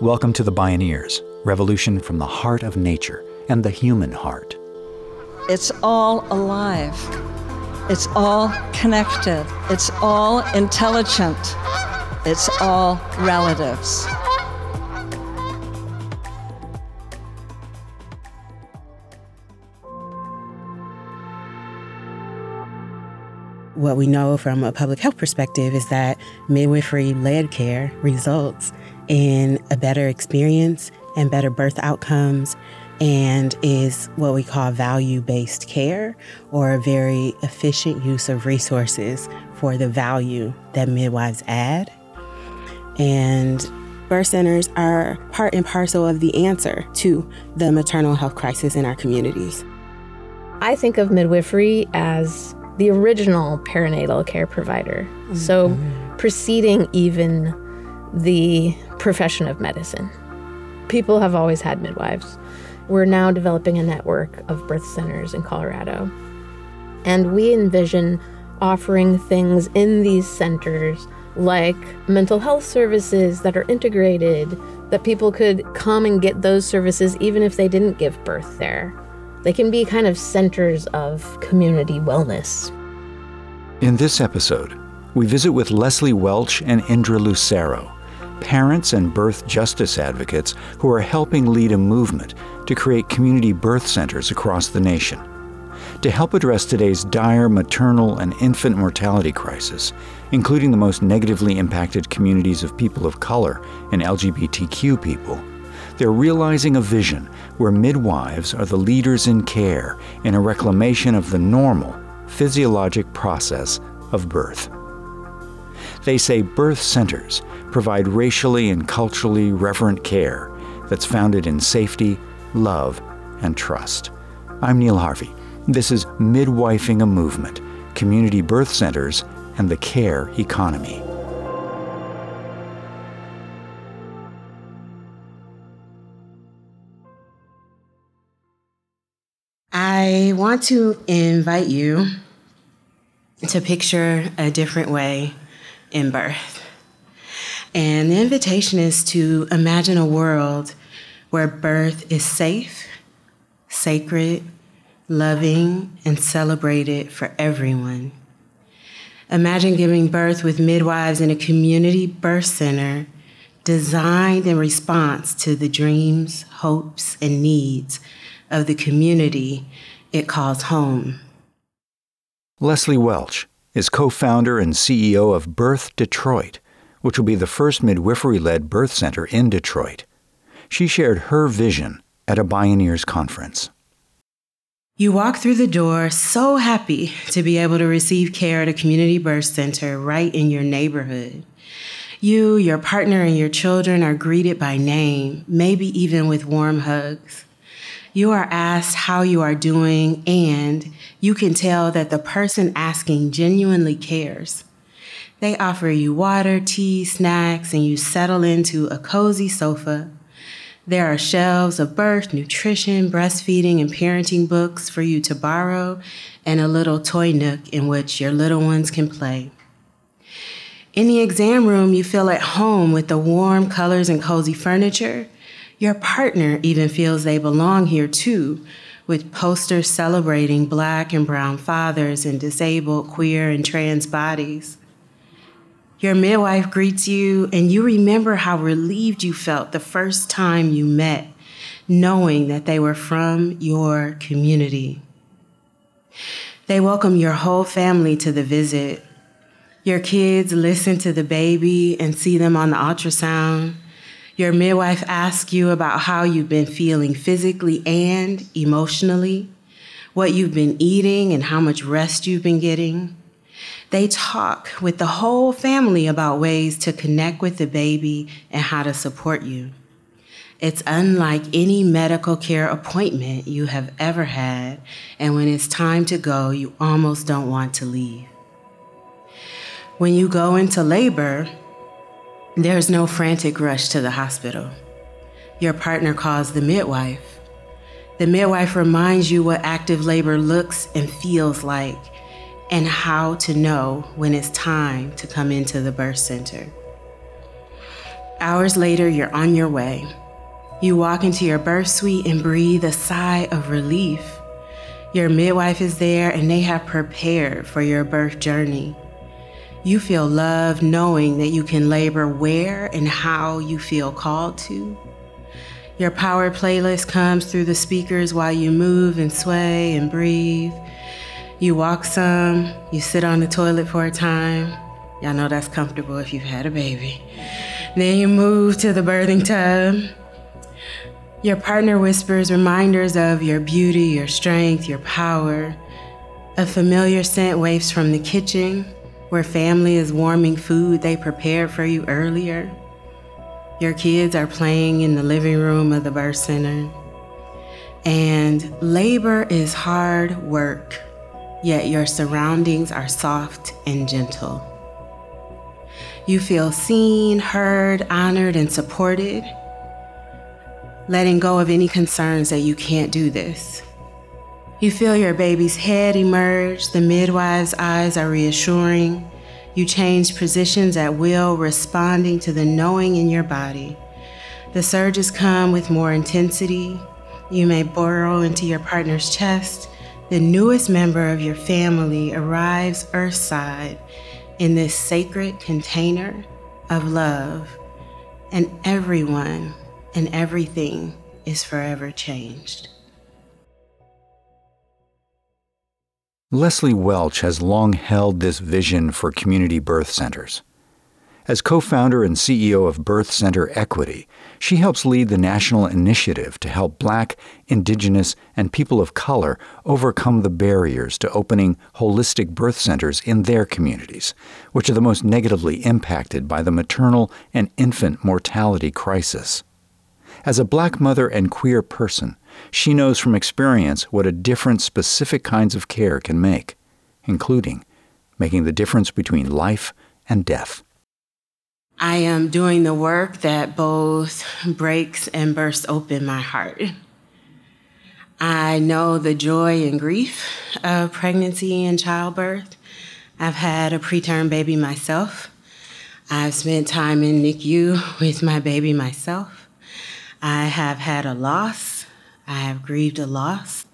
Welcome to the Bioneers, revolution from the heart of nature and the human heart. It's all alive. It's all connected. It's all intelligent. It's all relatives. What we know from a public health perspective is that midwifery led care results in a better experience and better birth outcomes and is what we call value based care or a very efficient use of resources for the value that midwives add. And birth centers are part and parcel of the answer to the maternal health crisis in our communities. I think of midwifery as the original perinatal care provider. Mm-hmm. So, preceding even the profession of medicine. People have always had midwives. We're now developing a network of birth centers in Colorado. And we envision offering things in these centers like mental health services that are integrated, that people could come and get those services even if they didn't give birth there. They can be kind of centers of community wellness. In this episode, we visit with Leseliey Welch and Indra Lusero, parents and birth justice advocates who are helping lead a movement to create community birth centers across the nation. To help address today's dire maternal and infant mortality crisis, including the most negatively impacted communities of people of color and LGBTQ people, they're realizing a vision where midwives are the leaders in care in a reclamation of the normal, physiologic process of birth. They say birth centers provide racially and culturally reverent care that's founded in safety, love, and trust. I'm Neil Harvey. This is Midwifing a Movement Community Birth Centers and the Care Economy. I want to invite you to picture a different way in birth. And the invitation is to imagine a world where birth is safe, sacred, loving, and celebrated for everyone. Imagine giving birth with midwives in a community birth center designed in response to the dreams, hopes, and needs of the community it calls home. Leseliey Welch is co founder and CEO of Birth Detroit, which will be the first midwifery led birth center in Detroit. She shared her vision at a Bioneers conference. You walk through the door so happy to be able to receive care at a community birth center right in your neighborhood. You, your partner, and your children are greeted by name, maybe even with warm hugs. You are asked how you are doing, and you can tell that the person asking genuinely cares. They offer you water, tea, snacks, and you settle into a cozy sofa. There are shelves of birth, nutrition, breastfeeding, and parenting books for you to borrow, and a little toy nook in which your little ones can play. In the exam room, you feel at home with the warm colors and cozy furniture your partner even feels they belong here too, with posters celebrating Black and Brown fathers and disabled, queer, and trans bodies. Your midwife greets you, and you remember how relieved you felt the first time you met, knowing that they were from your community. They welcome your whole family to the visit. Your kids listen to the baby and see them on the ultrasound. Your midwife asks you about how you've been feeling physically and emotionally, what you've been eating, and how much rest you've been getting. They talk with the whole family about ways to connect with the baby and how to support you. It's unlike any medical care appointment you have ever had, and when it's time to go, you almost don't want to leave. When you go into labor, there's no frantic rush to the hospital. Your partner calls the midwife. The midwife reminds you what active labor looks and feels like and how to know when it's time to come into the birth center. Hours later, you're on your way. You walk into your birth suite and breathe a sigh of relief. Your midwife is there and they have prepared for your birth journey. You feel love knowing that you can labor where and how you feel called to. Your power playlist comes through the speakers while you move and sway and breathe. You walk some, you sit on the toilet for a time. Y'all know that's comfortable if you've had a baby. Then you move to the birthing tub. Your partner whispers reminders of your beauty, your strength, your power. A familiar scent wafts from the kitchen where family is warming food they prepared for you earlier. Your kids are playing in the living room of the birth center. And labor is hard work, yet your surroundings are soft and gentle. You feel seen, heard, honored, and supported, letting go of any concerns that you can't do this. You feel your baby's head emerge, the midwife's eyes are reassuring. You change positions at will, responding to the knowing in your body. The surges come with more intensity. You may burrow into your partner's chest. The newest member of your family arrives earthside in this sacred container of love, and everyone and everything is forever changed. Leseliey Welch has long held this vision for community birth centers. As co founder and CEO of Birth Center Equity, she helps lead the national initiative to help Black, Indigenous, and people of color overcome the barriers to opening holistic birth centers in their communities, which are the most negatively impacted by the maternal and infant mortality crisis. As a black mother and queer person, she knows from experience what a difference specific kinds of care can make, including making the difference between life and death. I am doing the work that both breaks and bursts open my heart. I know the joy and grief of pregnancy and childbirth. I've had a preterm baby myself. I've spent time in NICU with my baby myself. I have had a loss. I have grieved a loss.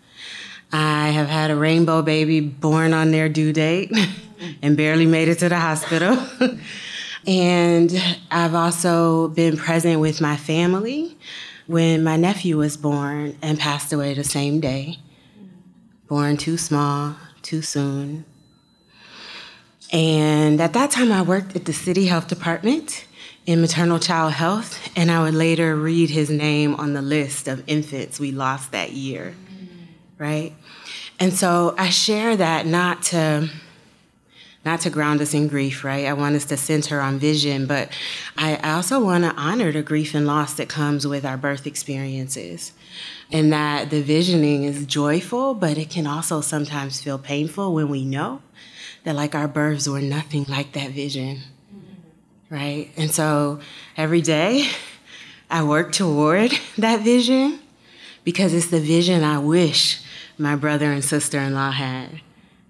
I have had a rainbow baby born on their due date and barely made it to the hospital. And I've also been present with my family when my nephew was born and passed away the same day. Born too small, too soon. And at that time, I worked at the city health department in maternal child health, and I would later read his name on the list of infants we lost that year, right? And so I share that not to not to ground us in grief, right? I want us to center on vision, but I also want to honor the grief and loss that comes with our birth experiences. And that the visioning is joyful, but it can also sometimes feel painful when we know that, like, our births were nothing like that vision, right? And so every day I work toward that vision because it's the vision I wish my brother and sister in law had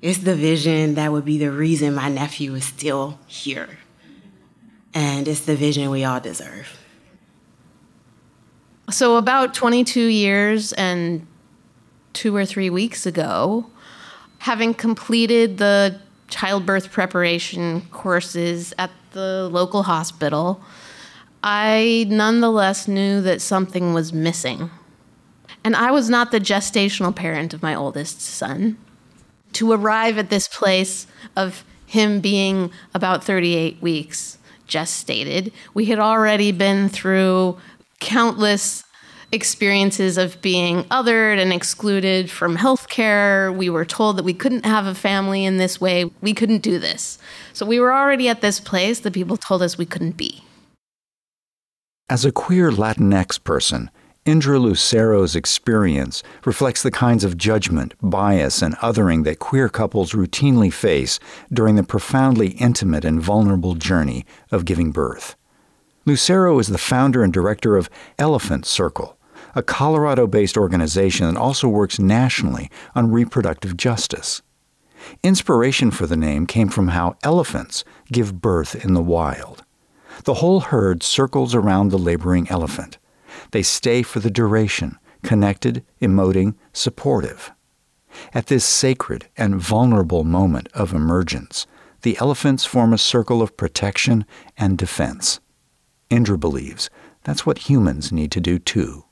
it's the vision that would be the reason my nephew is still here. And it's the vision we all deserve. So, about 22 years and two or three weeks ago, having completed the childbirth preparation courses at the local hospital, I nonetheless knew that something was missing. And I was not the gestational parent of my oldest son to arrive at this place of him being about 38 weeks gestated, we had already been through countless experiences of being othered and excluded from healthcare. We were told that we couldn't have a family in this way. We couldn't do this. So we were already at this place that people told us we couldn't be. As a queer Latinx person, Indra Lusero's experience reflects the kinds of judgment, bias, and othering that queer couples routinely face during the profoundly intimate and vulnerable journey of giving birth. Lusero is the founder and director of Elephant Circle, a Colorado based organization that also works nationally on reproductive justice. Inspiration for the name came from how elephants give birth in the wild. The whole herd circles around the laboring elephant. They stay for the duration, connected, emoting, supportive. At this sacred and vulnerable moment of emergence, the elephants form a circle of protection and defense. Indra believes that's what humans need to do too.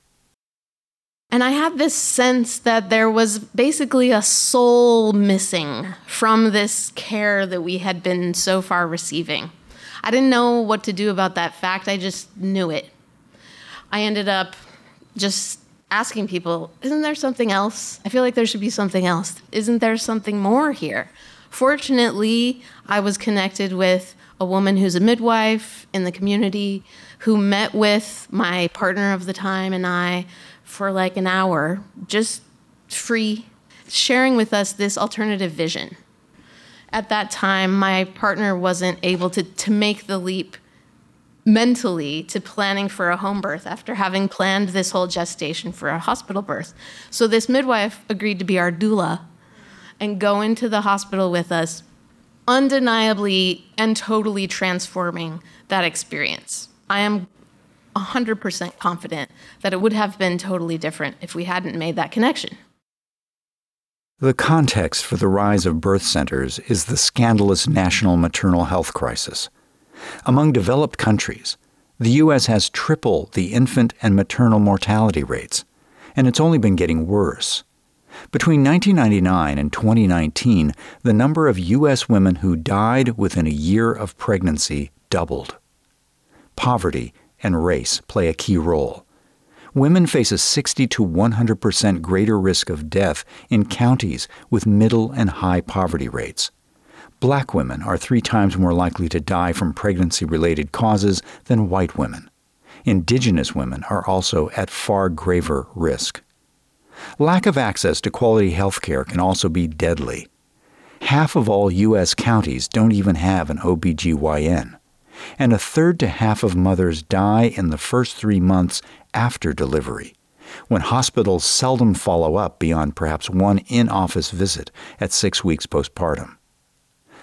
And I had this sense that there was basically a soul missing from this care that we had been so far receiving. I didn't know what to do about that fact, I just knew it. I ended up just asking people, Isn't there something else? I feel like there should be something else. Isn't there something more here? Fortunately, I was connected with a woman who's a midwife in the community who met with my partner of the time and I for like an hour, just free, sharing with us this alternative vision. At that time, my partner wasn't able to, to make the leap mentally to planning for a home birth after having planned this whole gestation for a hospital birth. So, this midwife agreed to be our doula and go into the hospital with us, undeniably and totally transforming that experience. I am 100% confident that it would have been totally different if we hadn't made that connection. The context for the rise of birth centers is the scandalous national maternal health crisis. Among developed countries, the U.S. has triple the infant and maternal mortality rates, and it's only been getting worse. Between 1999 and 2019, the number of U.S. women who died within a year of pregnancy doubled. Poverty and race play a key role. Women face a 60 to 100 percent greater risk of death in counties with middle and high poverty rates. Black women are three times more likely to die from pregnancy related causes than white women. Indigenous women are also at far graver risk. Lack of access to quality health care can also be deadly. Half of all U.S. counties don't even have an OBGYN and a third to half of mothers die in the first three months after delivery, when hospitals seldom follow up beyond perhaps one in office visit at six weeks postpartum.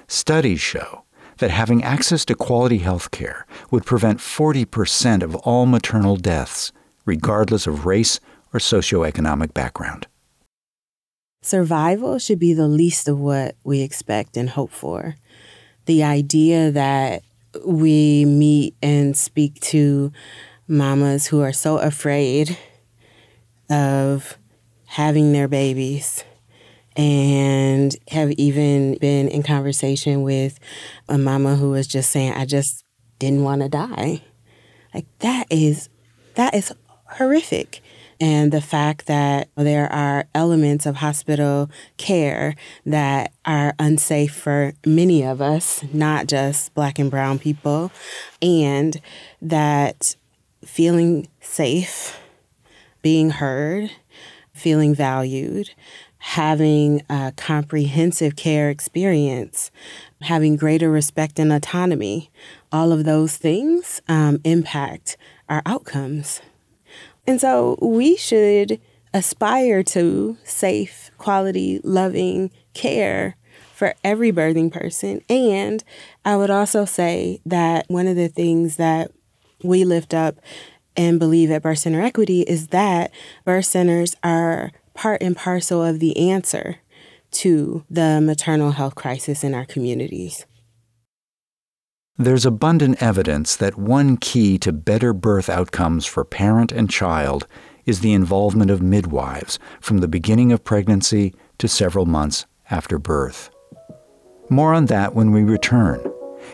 Studies show that having access to quality health care would prevent 40% of all maternal deaths, regardless of race or socioeconomic background. Survival should be the least of what we expect and hope for. The idea that we meet and speak to mamas who are so afraid of having their babies and have even been in conversation with a mama who was just saying i just didn't want to die. Like that is that is horrific and the fact that there are elements of hospital care that are unsafe for many of us, not just black and brown people, and that feeling safe, being heard, feeling valued, having a comprehensive care experience, having greater respect and autonomy, all of those things um, impact our outcomes. And so we should aspire to safe, quality, loving care for every birthing person. And I would also say that one of the things that we lift up and believe at Birth Center Equity is that birth centers are part and parcel of the answer to the maternal health crisis in our communities. There's abundant evidence that one key to better birth outcomes for parent and child is the involvement of midwives from the beginning of pregnancy to several months after birth. More on that when we return,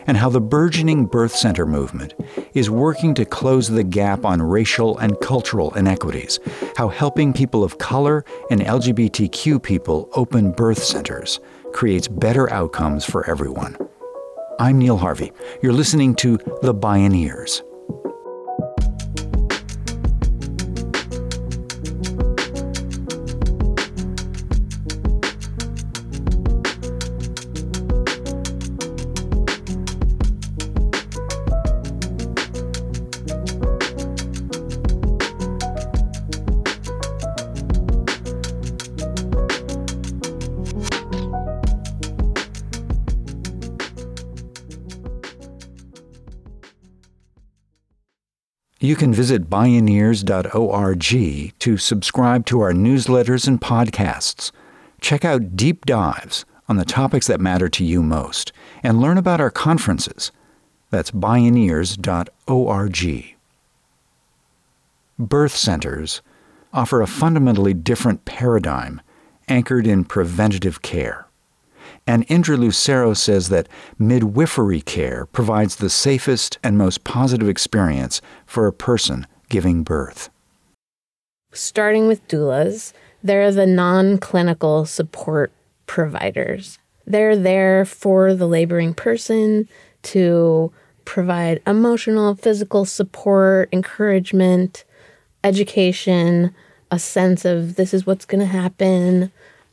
and how the burgeoning birth center movement is working to close the gap on racial and cultural inequities, how helping people of color and LGBTQ people open birth centers creates better outcomes for everyone. I'm Neil Harvey. You're listening to The Bioneers. You can visit bioneers.org to subscribe to our newsletters and podcasts. Check out deep dives on the topics that matter to you most and learn about our conferences. That's bioneers.org. Birth centers offer a fundamentally different paradigm anchored in preventative care. And Indra Lusero says that midwifery care provides the safest and most positive experience for a person giving birth. Starting with doulas, they're the non clinical support providers. They're there for the laboring person to provide emotional, physical support, encouragement, education, a sense of this is what's going to happen,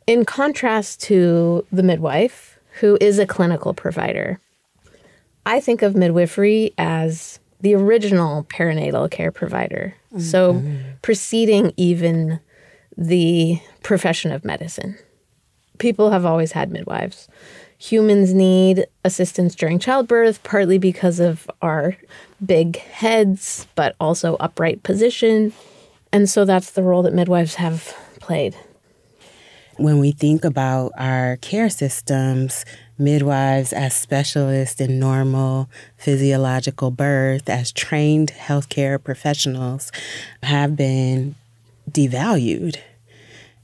in contrast to the midwife, who is a clinical provider. I think of midwifery as the original perinatal care provider. Mm-hmm. So, preceding even the profession of medicine. People have always had midwives. Humans need assistance during childbirth, partly because of our big heads, but also upright position. And so that's the role that midwives have played. When we think about our care systems, midwives as specialists in normal physiological birth, as trained healthcare professionals, have been devalued.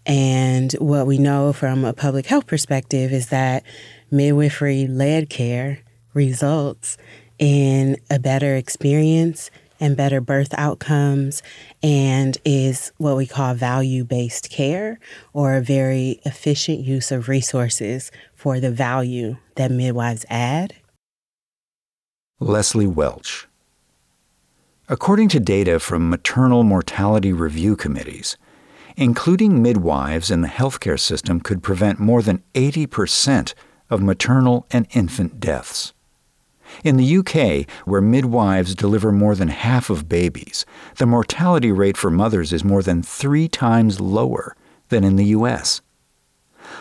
And what we know from a public health perspective is that midwifery led care results in a better experience and better birth outcomes and is what we call value based care or a very efficient use of resources for the value that midwives add. Leseliey Welch. According to data from maternal mortality review committees, including midwives in the healthcare system could prevent more than 80% of maternal and infant deaths. In the UK, where midwives deliver more than half of babies, the mortality rate for mothers is more than three times lower than in the US.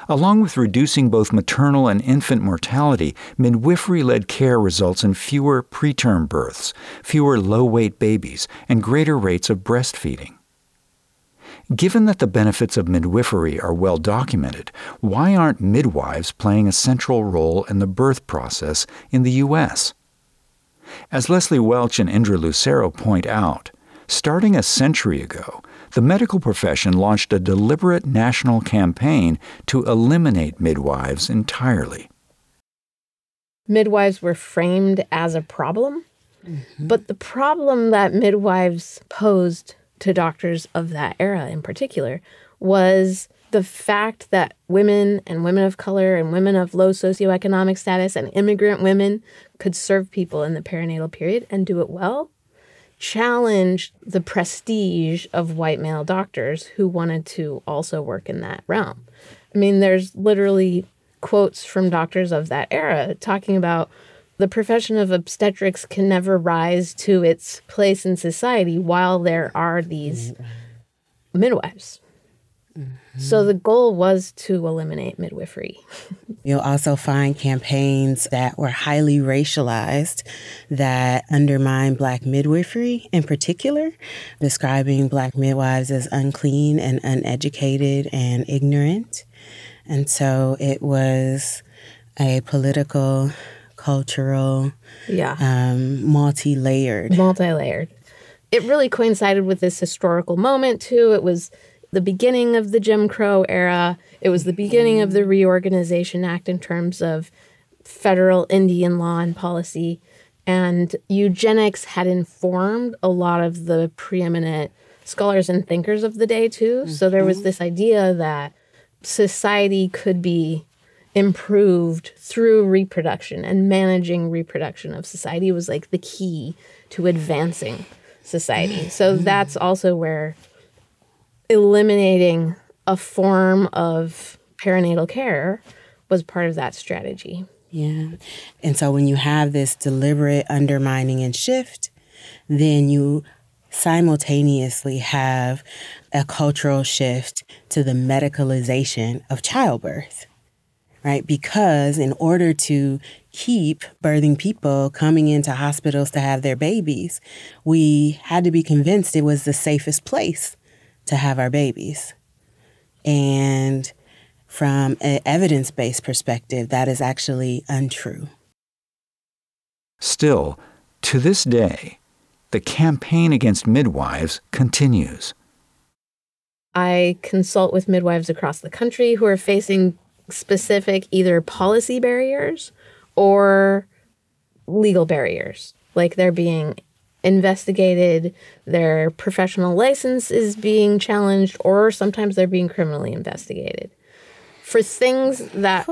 Along with reducing both maternal and infant mortality, midwifery led care results in fewer preterm births, fewer low weight babies, and greater rates of breastfeeding. Given that the benefits of midwifery are well documented, why aren't midwives playing a central role in the birth process in the U.S.? As Leseliey Welch and Indra Lusero point out, starting a century ago, the medical profession launched a deliberate national campaign to eliminate midwives entirely. Midwives were framed as a problem, mm-hmm. but the problem that midwives posed to doctors of that era in particular was the fact that women and women of color and women of low socioeconomic status and immigrant women could serve people in the perinatal period and do it well challenged the prestige of white male doctors who wanted to also work in that realm. I mean, there's literally quotes from doctors of that era talking about the profession of obstetrics can never rise to its place in society while there are these midwives. Mm-hmm. So the goal was to eliminate midwifery. You'll also find campaigns that were highly racialized that undermine Black midwifery in particular, describing Black midwives as unclean and uneducated and ignorant. And so it was a political cultural, yeah, um, multi layered. Multi layered. It really coincided with this historical moment, too. It was the beginning of the Jim Crow era, it was the beginning of the Reorganization Act in terms of federal Indian law and policy. And eugenics had informed a lot of the preeminent scholars and thinkers of the day, too. Mm-hmm. So there was mm-hmm. this idea that society could be improved through reproduction and managing reproduction of society was like the key to advancing society. So mm. that's also where eliminating a form of perinatal care was part of that strategy. Yeah. And so when you have this deliberate undermining and shift, then you simultaneously have a cultural shift to the medicalization of childbirth right? Because in order to keep birthing people coming into hospitals to have their babies, we had to be convinced it was the safest place to have our babies. And from an evidence based perspective, that is actually untrue. Still, to this day, the campaign against midwives continues. I consult with midwives across the country who are facing specific either policy barriers or legal barriers. Like they're being investigated, their professional license is being challenged, or sometimes they're being criminally investigated for things that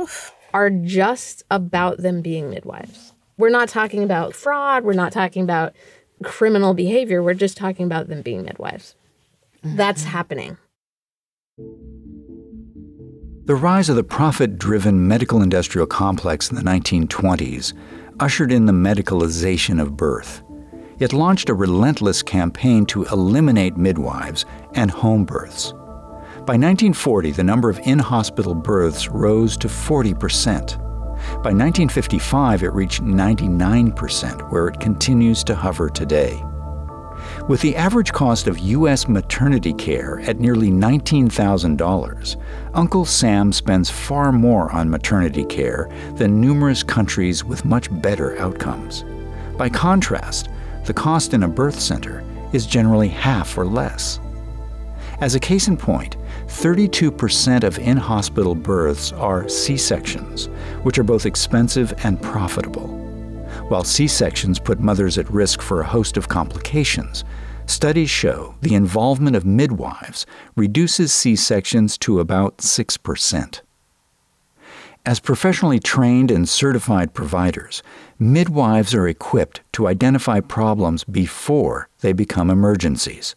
are just about them being midwives. We're not talking about fraud, we're not talking about criminal behavior, we're just talking about them being midwives. Mm-hmm. That's happening. The rise of the profit driven medical industrial complex in the 1920s ushered in the medicalization of birth. It launched a relentless campaign to eliminate midwives and home births. By 1940, the number of in hospital births rose to 40%. By 1955, it reached 99%, where it continues to hover today. With the average cost of U.S. maternity care at nearly $19,000, Uncle Sam spends far more on maternity care than numerous countries with much better outcomes. By contrast, the cost in a birth center is generally half or less. As a case in point, 32% of in hospital births are C sections, which are both expensive and profitable. While C sections put mothers at risk for a host of complications, studies show the involvement of midwives reduces C sections to about 6%. As professionally trained and certified providers, midwives are equipped to identify problems before they become emergencies.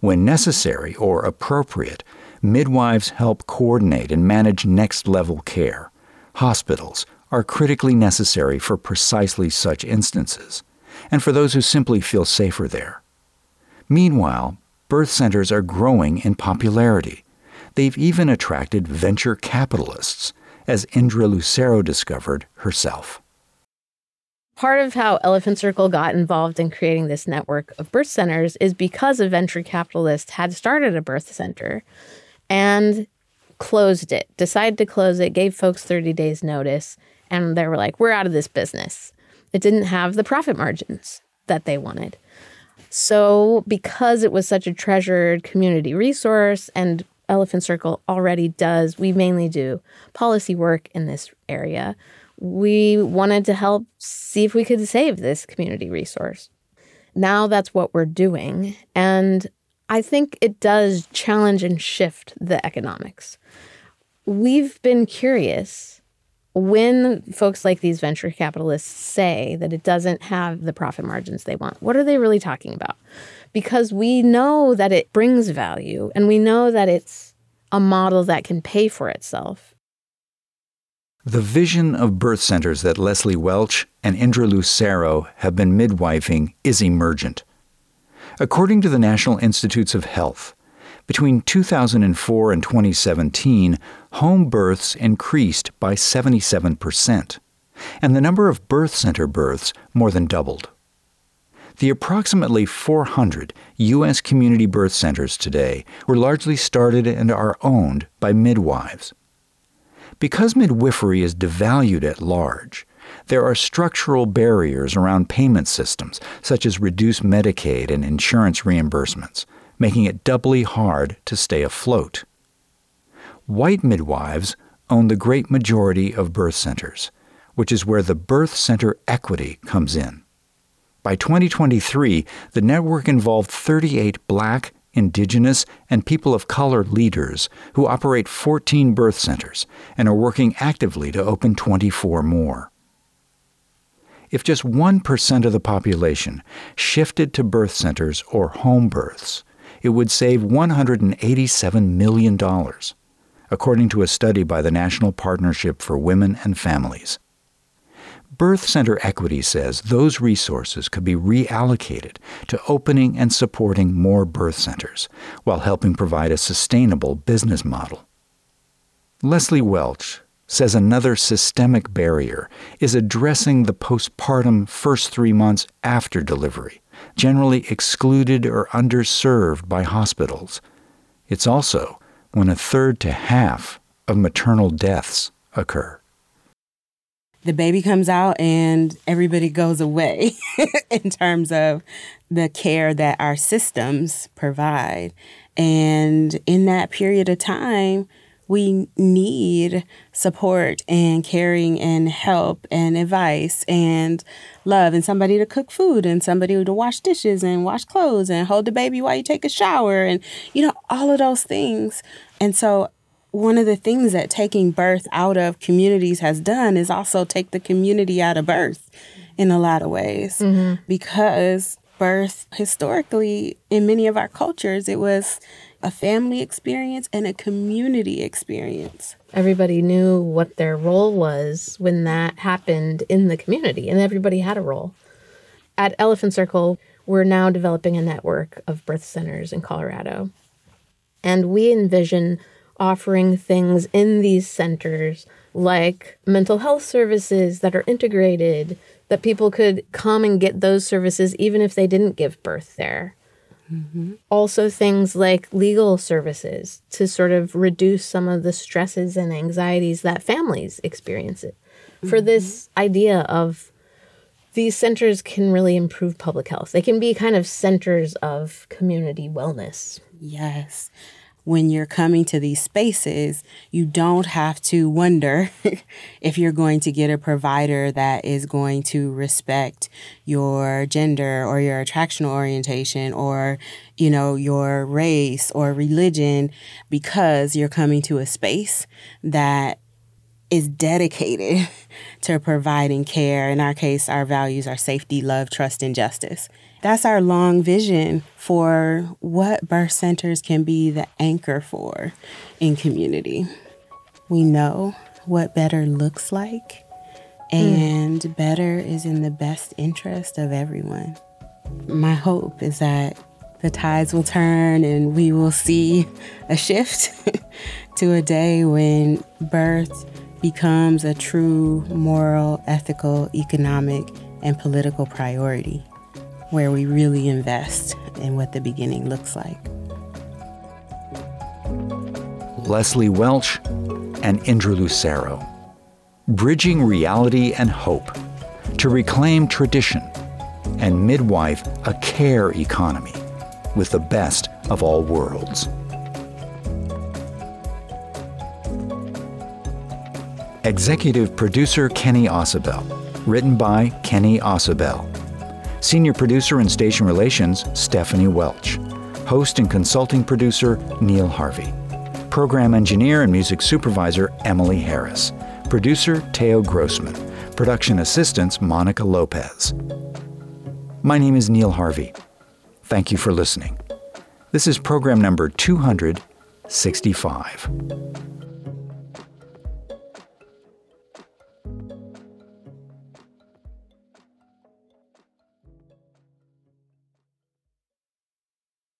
When necessary or appropriate, midwives help coordinate and manage next level care. Hospitals, are critically necessary for precisely such instances, and for those who simply feel safer there. Meanwhile, birth centers are growing in popularity. They've even attracted venture capitalists, as Indra Lusero discovered herself. Part of how Elephant Circle got involved in creating this network of birth centers is because a venture capitalist had started a birth center and closed it, decided to close it, gave folks 30 days notice, and they were like, we're out of this business. It didn't have the profit margins that they wanted. So, because it was such a treasured community resource and Elephant Circle already does, we mainly do policy work in this area. We wanted to help see if we could save this community resource. Now that's what we're doing. And I think it does challenge and shift the economics. We've been curious when folks like these venture capitalists say that it doesn't have the profit margins they want, what are they really talking about? Because we know that it brings value and we know that it's a model that can pay for itself. The vision of birth centers that Leseliey Welch and Indra Lusero have been midwifing is emergent. According to the National Institutes of Health, between 2004 and 2017, home births increased by 77%, and the number of birth center births more than doubled. The approximately 400 U.S. community birth centers today were largely started and are owned by midwives. Because midwifery is devalued at large, there are structural barriers around payment systems, such as reduced Medicaid and insurance reimbursements, making it doubly hard to stay afloat. White midwives own the great majority of birth centers, which is where the birth center equity comes in. By 2023, the network involved 38 black, indigenous, and people of color leaders who operate 14 birth centers and are working actively to open 24 more. If just 1% of the population shifted to birth centers or home births, it would save $187 million, according to a study by the National Partnership for Women and Families. Birth Center Equity says those resources could be reallocated to opening and supporting more birth centers while helping provide a sustainable business model. Leseliey Welch, says another systemic barrier is addressing the postpartum first three months after delivery, generally excluded or underserved by hospitals. It's also when a third to half of maternal deaths occur. The baby comes out and everybody goes away in terms of the care that our systems provide. And in that period of time, we need support and caring and help and advice and love and somebody to cook food and somebody to wash dishes and wash clothes and hold the baby while you take a shower and you know all of those things and so one of the things that taking birth out of communities has done is also take the community out of birth in a lot of ways mm-hmm. because birth historically in many of our cultures it was a family experience and a community experience. Everybody knew what their role was when that happened in the community, and everybody had a role. At Elephant Circle, we're now developing a network of birth centers in Colorado. And we envision offering things in these centers like mental health services that are integrated, that people could come and get those services even if they didn't give birth there. Mm-hmm. Also, things like legal services to sort of reduce some of the stresses and anxieties that families experience it. Mm-hmm. For this idea of these centers can really improve public health, they can be kind of centers of community wellness. Yes when you're coming to these spaces, you don't have to wonder if you're going to get a provider that is going to respect your gender or your attractional orientation or, you know, your race or religion because you're coming to a space that is dedicated to providing care. In our case, our values are safety, love, trust, and justice. That's our long vision for what birth centers can be the anchor for in community. We know what better looks like, and mm. better is in the best interest of everyone. My hope is that the tides will turn and we will see a shift to a day when birth becomes a true moral, ethical, economic, and political priority where we really invest in what the beginning looks like. Leseliey Welch and Indra Lusero, bridging reality and hope to reclaim tradition and midwife a care economy with the best of all worlds. Executive producer Kenny Ausubel, written by Kenny Ausubel. Senior producer and station relations, Stephanie Welch. Host and consulting producer, Neil Harvey. Program engineer and music supervisor, Emily Harris. Producer, Teo Grossman. Production assistants, Monica Lopez. My name is Neil Harvey. Thank you for listening. This is program number 265.